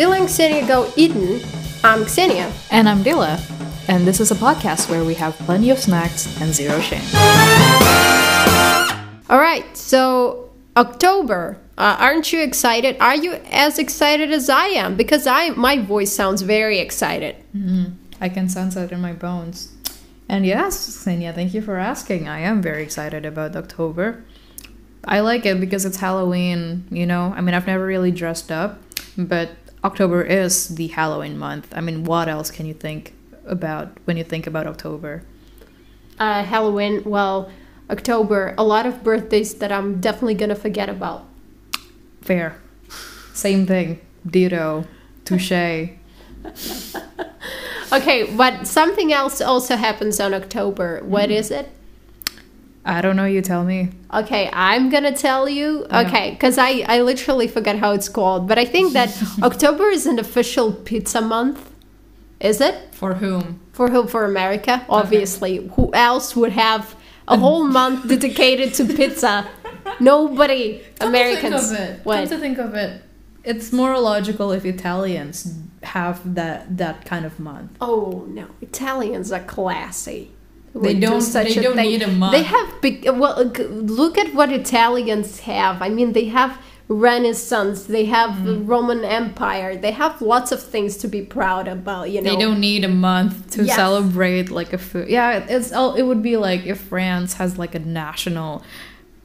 Dilla and Xenia Go Eatin'. I'm Xenia. And I'm Dilla. And this is a podcast where we have plenty of snacks and zero shame. All right, so October. Uh, aren't you excited? Are you as excited as I am? Because I my voice sounds very excited. I can sense it in my bones. And yes, Xenia, thank you for asking. I am very excited about October. I like it because it's Halloween, you know? I mean, I've never really dressed up, but October is the Halloween month. I mean, what else can you think about when you think about October? Uh, Halloween, well, October, a lot of birthdays that I'm definitely gonna forget about. Fair. Same thing. Ditto. Touche. Okay, but something else also happens on October. What is it? I don't know, you tell me. Okay, I'm gonna tell you. Okay, because I, I literally forget how it's called, but I think that October is an official pizza month. Is it? For whom? For who? For America, obviously. Who else would have a whole month dedicated to pizza? Nobody. Americans. Come to think of it. What? Come to think of it, it's more logical if Italians have that that kind of month. Oh no, Italians are classy. They Would do don't- they don't need a month. They have big. Well, look at what Italians have. I mean, they have Renaissance. They have Mm. the Roman Empire. They have lots of things to be proud about. You know. They don't need a month to Yes. celebrate like a food. Yeah, it's all. It would be like if France has like a national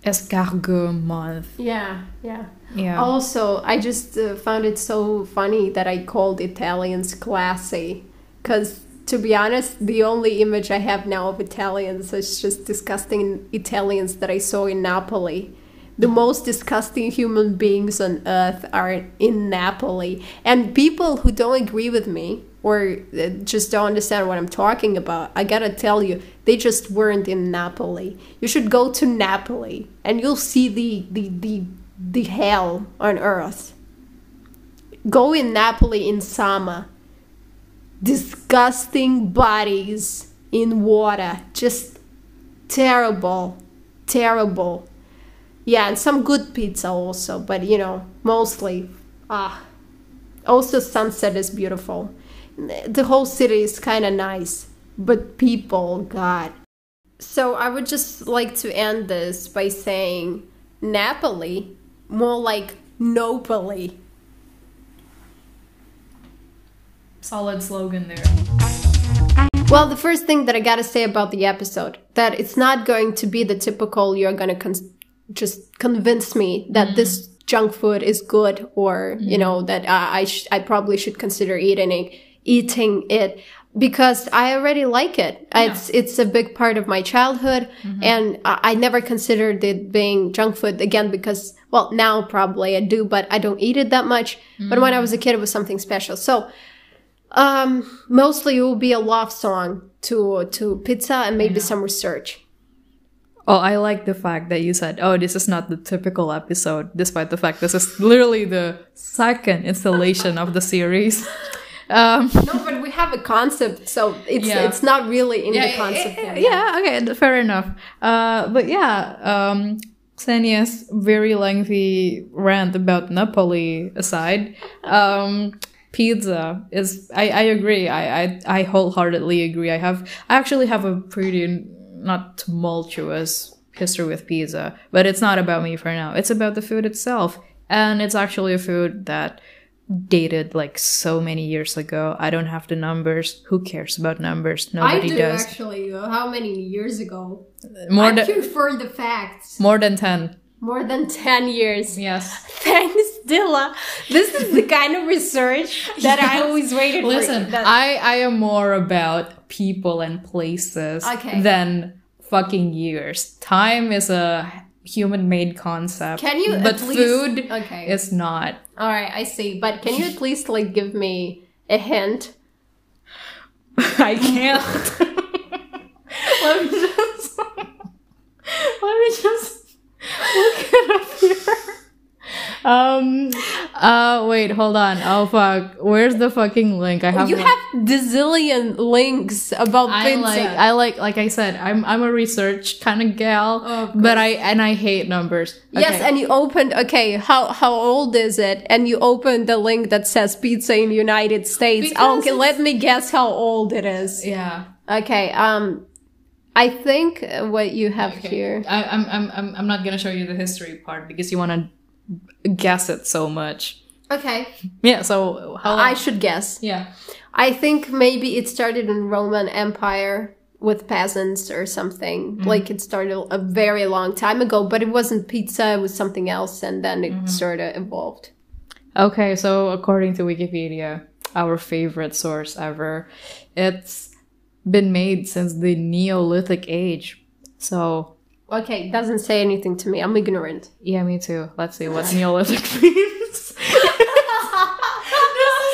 escargot month. Yeah, yeah. Yeah. Also, I just uh, found it so funny that I called Italians classy. Because, to be honest, the only image I have now of Italians is just disgusting Italians that I saw in Napoli. The most disgusting human beings on earth are in Napoli. And people who don't agree with me or uh, just don't understand what I'm talking about, I gotta tell you, they just weren't in Napoli. You should go to Napoli and you'll see the, the, the, the hell on earth. Go in Napoli in summer. Disgusting bodies in water. Just terrible. Terrible. Yeah, and some good pizza also, but you know, mostly. Ah. Also, sunset is beautiful. The whole city is kind of nice, but people, God. So I would just like to end this by saying Napoli, more like Nopoli. Solid slogan there. Well, the first thing that I gotta say about the episode that it's not going to be the typical you're gonna con- just convince me that this mm-hmm. junk food is good or you mm-hmm. know that I I, sh- I probably should consider eating it, eating it because I already like it. It's it's a big part of my childhood, mm-hmm. and I, I never considered it being junk food again because well now probably I do, but I don't eat it that much. But when I mm. was a kid, it was something special. So. Um, mostly it will be a love song to to pizza and maybe some research. Oh, I like the fact that you said, "Oh, this is not the typical episode," despite the fact this is literally the second installation of the series. Um, No, but we have a concept, so it's Yeah. it's not really in the concept. Yeah, yet. yeah, okay, fair enough. Uh, but yeah, um, Xenia's very lengthy rant about Napoli aside, um, pizza is. I, I agree. I, I I wholeheartedly agree. I have. I actually have a pretty not tumultuous history with pizza, but it's not about me for now. It's about the food itself, and it's actually a food that dated like so many years ago. I don't have the numbers. Who cares about numbers? Nobody I do does. actually. How many years ago? More than the facts. more than 10. More than ten years. Yes. Thanks, Dilla. Uh, this is the kind of research that I always waited Listen, for. That- I I am more about people and places Okay. than fucking years. Time is a human-made concept. Can you But at least- food Okay. is not. All right, I see. But can you at least like give me a hint? I can't. let me just let me just look it up here. Um. Uh. Wait. Hold on. Oh fuck. Where's the fucking link? I have. you one. have zillion links about I pizza. like. I like. Like I said, I'm. I'm a research kind of gal. Oh, of but I and I hate numbers. Yes, and you opened okay, how how old is it? And you opened the link that says pizza in United States. Because okay, let me guess how old it is. yeah. Okay, um I think what you have Okay. here. I, I'm. I'm. I'm. I'm not gonna show you the history part because you want to guess it so much. Okay. Yeah. So how? I should guess. yeah. I think maybe it started in Roman Empire with peasants or something. Mm-hmm. Like it started a very long time ago, but it wasn't pizza, it was something else and then it mm-hmm. sort of evolved. Okay, so according to Wikipedia, our favorite source ever, it's been made since the Neolithic age. So, Okay, doesn't say anything to me. I'm ignorant. yeah, me too. Let's see what Neolithic means. this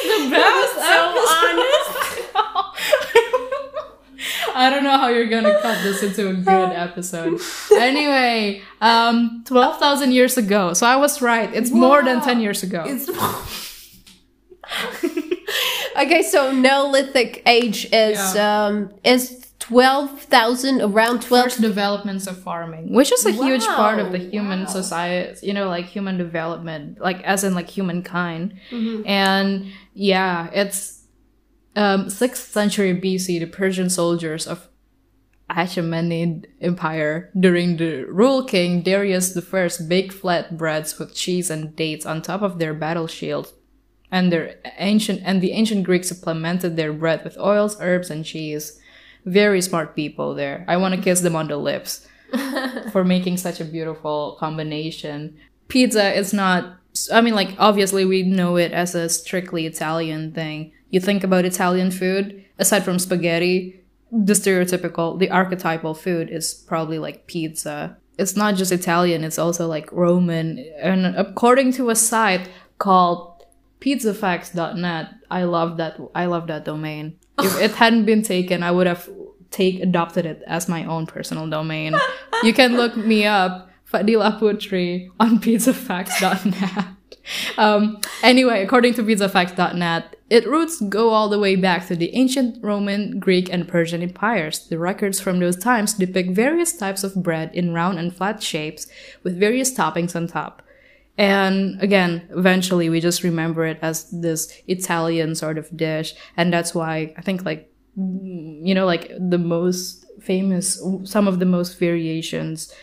is the best so honest. I don't know how you're gonna cut this into a good episode. Anyway, um, 12,000 years ago. So I was right. It's more than 10 years ago. It's okay. So Neolithic age is Yeah. um is twelve thousand around twelve. first developments of farming, which is a huge part of the human wow. society, you know, like human development, like as in like humankind. Mm-hmm. And yeah, it's um, 6th century BC, the Persian soldiers of Achaemenid Empire during the rule king Darius I baked flat breads with cheese and dates on top of their battle shields. And their ancient and the ancient Greeks supplemented their bread with oils, herbs, and cheese. Very smart people there. I want to kiss them on the lips for making such a beautiful combination. Pizza is not I mean like obviously we know it as a strictly Italian thing. You think about Italian food, aside from spaghetti, the stereotypical, the archetypal food is probably like pizza. It's not just Italian, it's also like Roman. And according to a site called pizzafacts.net, I love that I love that domain. If it hadn't been taken, I would have take adopted it as my own personal domain. You can look me up, Fadila Putri, on pizzafacts.net. Um, anyway, according to pizzafacts.net, its roots go all the way back to the ancient Roman, Greek, and Persian empires. The records from those times depict various types of bread in round and flat shapes with various toppings on top. And again, eventually we just remember it as this Italian sort of dish. And that's why I think like, you know, like the most famous, some of the most variations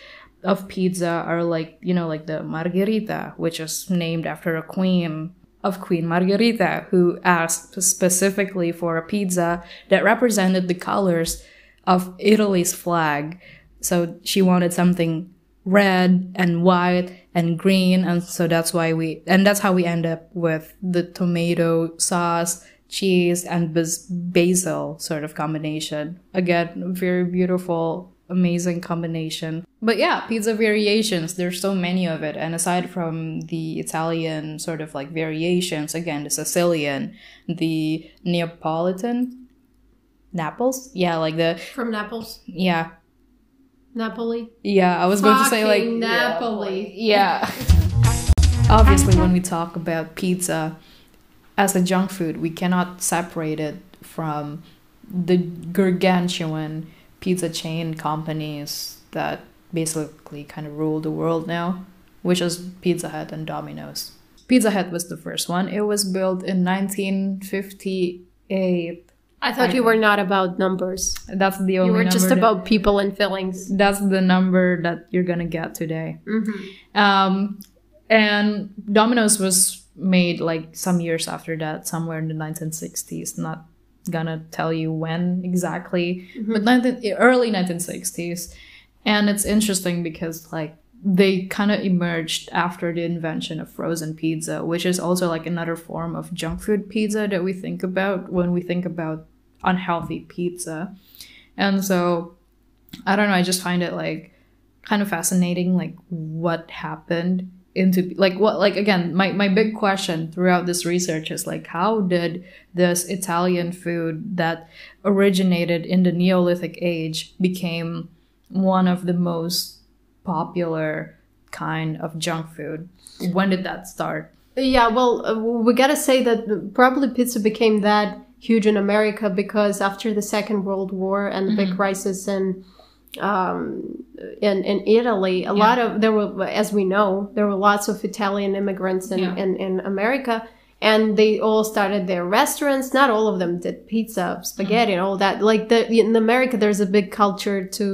of pizza are like, you know, like the margherita, which is named after a queen of Queen Margherita, who asked specifically for a pizza that represented the colors of Italy's flag. So she wanted something red and white and green and so that's why we and that's how we end up with the tomato sauce cheese and bas- basil sort of combination. Again very beautiful amazing combination. But yeah pizza variations there's so many of it. And aside from the italian sort of like variations again the sicilian the neapolitan naples? Yeah like the From Naples, yeah Napoli. yeah, I was going to say like Napoli. Yeah. Obviously, when we talk about pizza as a junk food, we cannot separate it from the gargantuan pizza chain companies that basically kind of rule the world now, which is Pizza Hut and Domino's. Pizza Hut was the first one. It was built in 1958. I thought you were not about numbers. That's the only You were just about people and feelings. that's the number that you're gonna get today. Mm-hmm. Um, and Domino's was made like some years after that, somewhere in the 1960s. Not gonna tell you when exactly, but 19, early 1960s. And it's interesting because like they kind of emerged after the invention of frozen pizza, which is also like another form of junk food pizza that we think about when we think about unhealthy pizza. And so I don't know, I just find it like kind of fascinating like what happened into like what like again my, my big question throughout this research is like how did this italian food that originated in the neolithic age became one of the most popular kind of junk food. When did that start? Yeah, well, uh, we gotta say that probably pizza became that huge in America because after the Second World War and the big crisis in um, in in Italy, a lot of there were, as we know, there were lots of Italian immigrants in Yeah. in, in America, and they all started their restaurants. Not all of them did pizza, spaghetti, and all that. Like the in America, there's a big culture to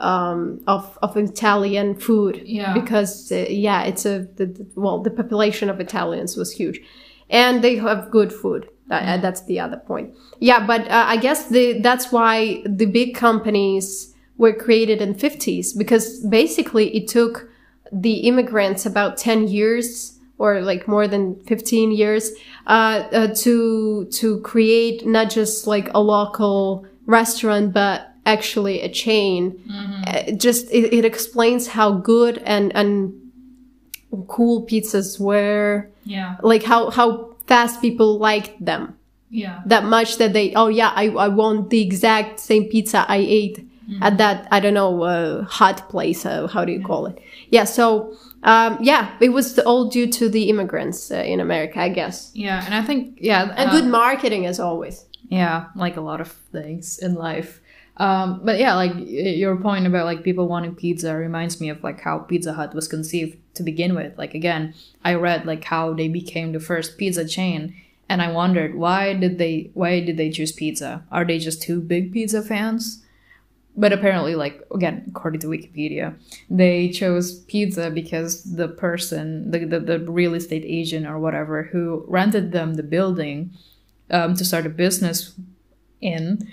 um, of of Italian food Yeah. because uh, yeah, it's a the, the- well the population of Italians was huge, and they have good food. That, uh, that's the other point. Yeah, but uh, I guess the that's why the big companies were created in 50s because basically it took the immigrants about 10 years or like more than 15 years uh, uh, to to create not just like a local restaurant but actually a chain uh, just it, it explains how good and and cool pizzas were. Yeah. like how how fast people liked them. Yeah. that much that they oh yeah i, I want the exact same pizza i ate at that i don't know uh, hot place uh, how do you call it? Yeah so um, yeah it was all due to the immigrants uh, in america i guess. Yeah, and I think yeah, and uh, good marketing as always. Yeah, like a lot of things in life. Um, but yeah, like your point about like people wanting pizza reminds me of like how Pizza Hut was conceived to begin with. Like again, I read like how they became the first pizza chain, and I wondered why did they why did they choose pizza? Are they just too big pizza fans? But apparently, like again, according to Wikipedia, they chose pizza because the person, the, the, the real estate agent or whatever, who rented them the building um, to start a business in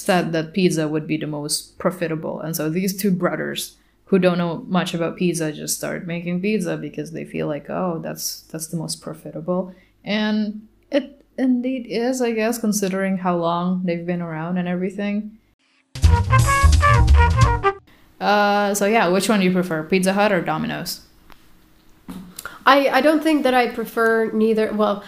said that pizza would be the most profitable. And so these two brothers who don't know much about pizza just start making pizza because they feel like, oh, that's that's the most profitable. And it indeed is, I guess, considering how long they've been around and everything. Uh, so yeah, which one do you prefer, Pizza Hut or Domino's? I, I don't think that I prefer neither. Well,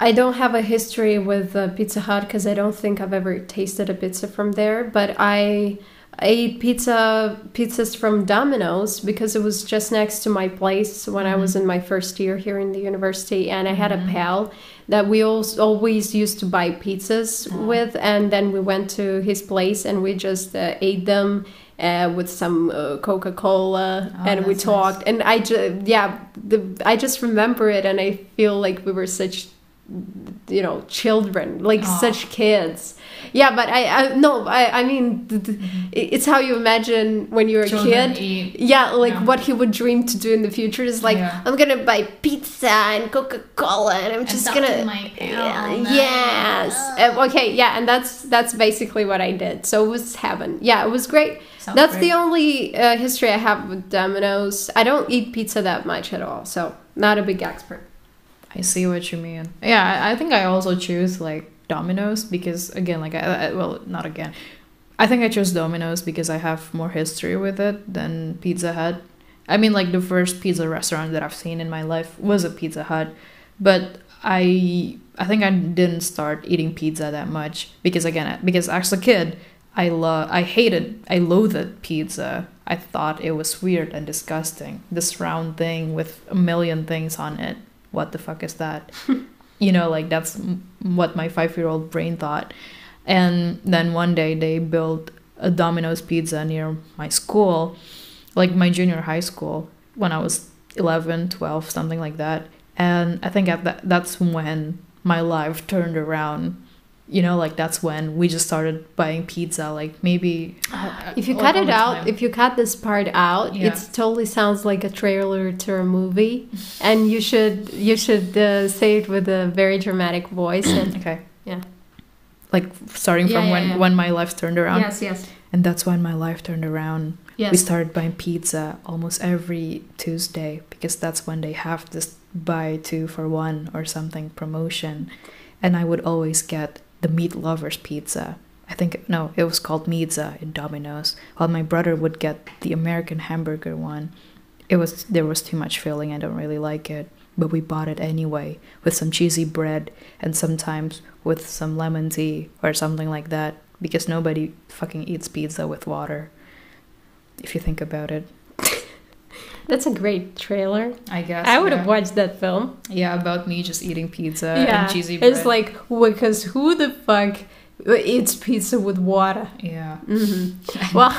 I don't have a history with uh, Pizza Hut because I don't think I've ever tasted a pizza from there. But I ate pizza pizzas from Domino's because it was just next to my place when I was in my first year here in the university, and I had a pal that we al- always used to buy pizzas with, and then we went to his place and we just uh, ate them. Uh, with some uh, Coca Cola, and we that's nice. talked, and I just yeah, the, I just remember it, and I feel like we were such, you know, children, like Aw. such kids. Yeah, but I, I no, I, I mean, th- th- it's how you imagine when you're a kid. eat. Yeah, like Yeah. what he would dream to do in the future is like, Yeah. I'm gonna buy pizza and Coca Cola, and I'm just talk gonna. yeah, yes. Uh, okay. Yeah, and that's that's basically what I did. So it was heaven. Yeah, it was great. Sounds that's great. the only uh, history I have with Domino's. I don't eat pizza that much at all, so not a big expert. I see what you mean. Yeah, I, think I also choose like Domino's because again, like I, I well, not again. I think I chose Domino's because I have more history with it than Pizza Hut. I mean, like the first pizza restaurant that I've seen in my life was a Pizza Hut, but I I think I didn't start eating pizza that much because again, because as a kid, I love I hated I loathed pizza. I thought it was weird and disgusting. This round thing with a million things on it. What the fuck is that? you know, like that's what my 5-year-old brain thought. And then one day they built a Domino's pizza near my school, like my junior high school when I was 11, 12, something like that. And I think that that's when my life turned around. You know, like that's when we just started buying pizza. Like maybe If you like, cut all it out, time. if you cut this part out, Yeah. it totally sounds like a trailer to a movie, and you should you should uh, say it with a very dramatic voice. And okay, yeah. like starting Yeah, from yeah, when yeah. when my life turned around, yes, yes, and that's when my life turned around. yes. We started buying pizza almost every Tuesday because that's when they have this buy two for one or something promotion. And I would always get the meat lovers pizza. I think no, it was called Pizza in Domino's. While my brother would get the American hamburger one. It was there was too much filling. I don't really like it, but we bought it anyway with some cheesy bread and sometimes with some lemon tea or something like that because nobody fucking eats pizza with water if you think about it. That's a great trailer. I guess. I would yeah. have watched that film. Yeah, about me just eating pizza yeah, and cheesy bread. it's like because who the fuck eats pizza with water? yeah. Mm-hmm. Well,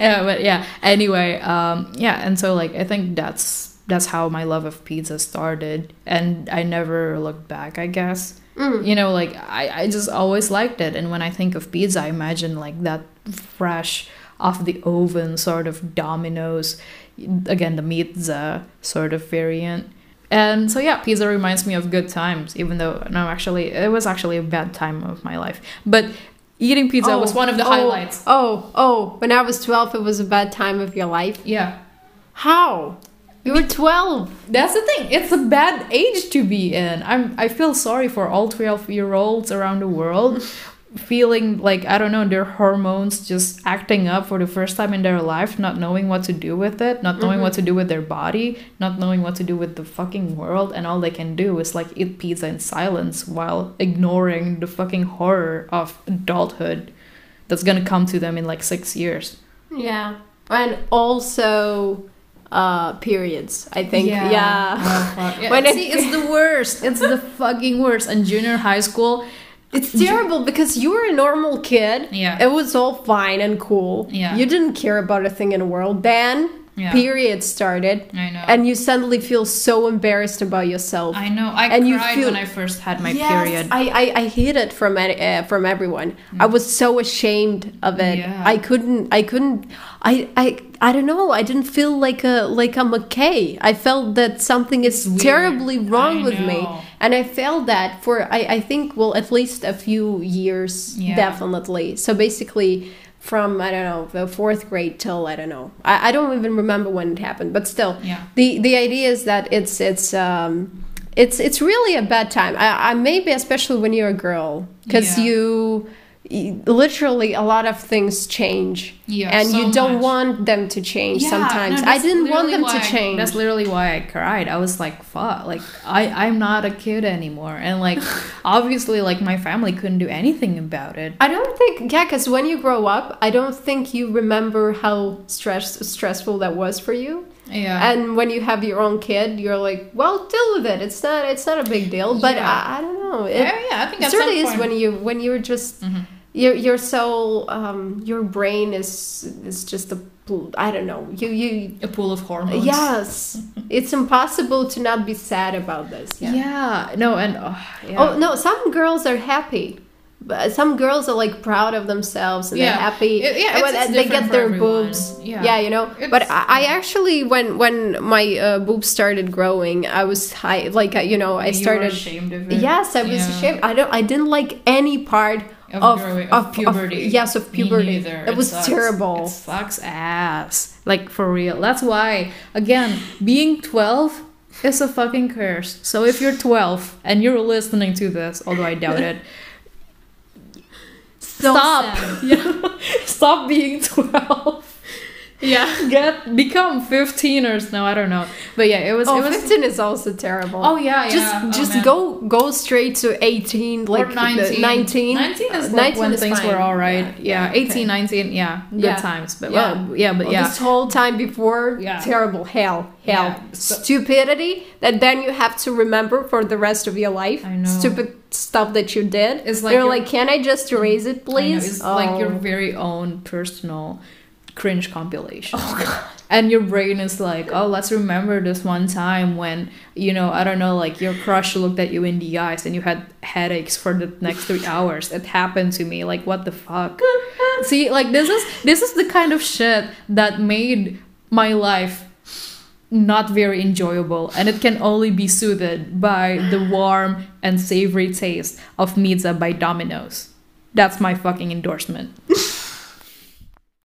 yeah, but yeah. Anyway, um, yeah, and so like I think that's that's how my love of pizza started, and I never looked back. I guess mm, you know, like I I just always liked it, and when I think of pizza, I imagine like that fresh off the oven sort of Domino's, again the pizza sort of variant. And so yeah, pizza reminds me of good times, even though no, actually it was actually a bad time of my life. But eating pizza was oh, one of the oh, highlights. Oh, oh, when I was 12, it was a bad time of your life. Yeah. How? You were 12. That's the thing. It's a bad age to be in. I'm I feel sorry for all 12-year-olds around the world feeling like I don't know their hormones just acting up for the first time in their life, not knowing what to do with it, not knowing what to do with their body, not knowing what to do with the fucking world and all they can do is like eat pizza in silence while ignoring the fucking horror of adulthood that's going to come to them in like 6 years. Yeah. And also uh periods, I think. Yeah. Oh. Yeah, When See, it's the worst. It's the fucking worst. And junior high school, It's terrible because you were a normal kid. Yeah. It was all fine and cool. Yeah. You didn't care about a thing in the world. Then Yeah. periods started. I know. And you suddenly feel so embarrassed about yourself. I know. I And you cried feel- when I first had my Yes, period. I, I, I hid it from uh, from everyone. I was so ashamed of it. Yeah. I couldn't I couldn't I, I I don't know. I didn't feel like a like I'm okay. I felt that something is weird. terribly wrong I with me. And I felt that for I, I think well at least a few years Yeah. definitely. So basically from I don't know the fourth grade till I don't know I, I don't even remember when it happened but still Yeah. the the idea is that it's it's um it's it's really a bad time I, I maybe especially when you're a girl because Yeah. you literally a lot of things change Yeah, and so you don't much. want them to change Yeah, sometimes no, i didn't want them to I- change that's literally why I cried. I was like, "Fuck!" Like I, I'm not a kid anymore, and like, obviously, like my family couldn't do anything about it. I don't think yeah, because when you grow up, I don't think you remember how stress stressful that was for you. Yeah, And when you have your own kid, you're like, well, deal with it. It's not it's not a big deal. But Yeah. I, I don't know. It, yeah, yeah. I think it certainly is point- when you when you're just Mhm. You're you're so um your brain is is just a pl- I don't know you you a pool of hormones. yes it's impossible to not be sad about this yeah, yeah. No, and oh, yeah. oh no some girls are happy but some girls are like proud of themselves and Yeah. they're happy It- yeah, it's- it's they get their everyone. boobs Yeah. you know but I, I actually when when my uh, boobs started growing I was high like uh, you know I You started ashamed of it. Yes, I was Yeah. ashamed. I don't. I didn't like any part Of of growing- of, of puberty. yes, of puberty. neither. It was sucks. terrible. It sucks ass. Like for real. That's why again, being 12 is a fucking curse. So if you're 12 and you're listening to this, although I doubt it, So stop. Yeah. stop being 12. Yeah. Get become 15 or no, I don't know. But yeah, it was Oh, it was 15 is also terrible. Oh yeah, just yeah. Oh, just man. go go straight to 18 like or the 19. 19 19 is Uh, like when is things fine. were all right. Yeah, okay. 18, 19, yeah, good Yeah. times. But Yeah. well, yeah, but Well, yeah. This whole time before, Yeah. terrible hell, hell, Yeah. Stupidity that then you have to remember for the rest of your life. I know. Stupid stuff that you did. It's like you're your- like, can I just erase it, please? it's like your Oh. very own personal cringe compilation. Oh, And your brain is like, oh, let's remember this one time when, you know, I don't know, like your crush looked at you in the eyes and you had headaches for the next three hours. It happened to me. Like, what the fuck? See, like this is this is the kind of shit that made my life not very enjoyable and it can only be soothed by the warm and savory taste of pizza by Domino's. That's my fucking endorsement.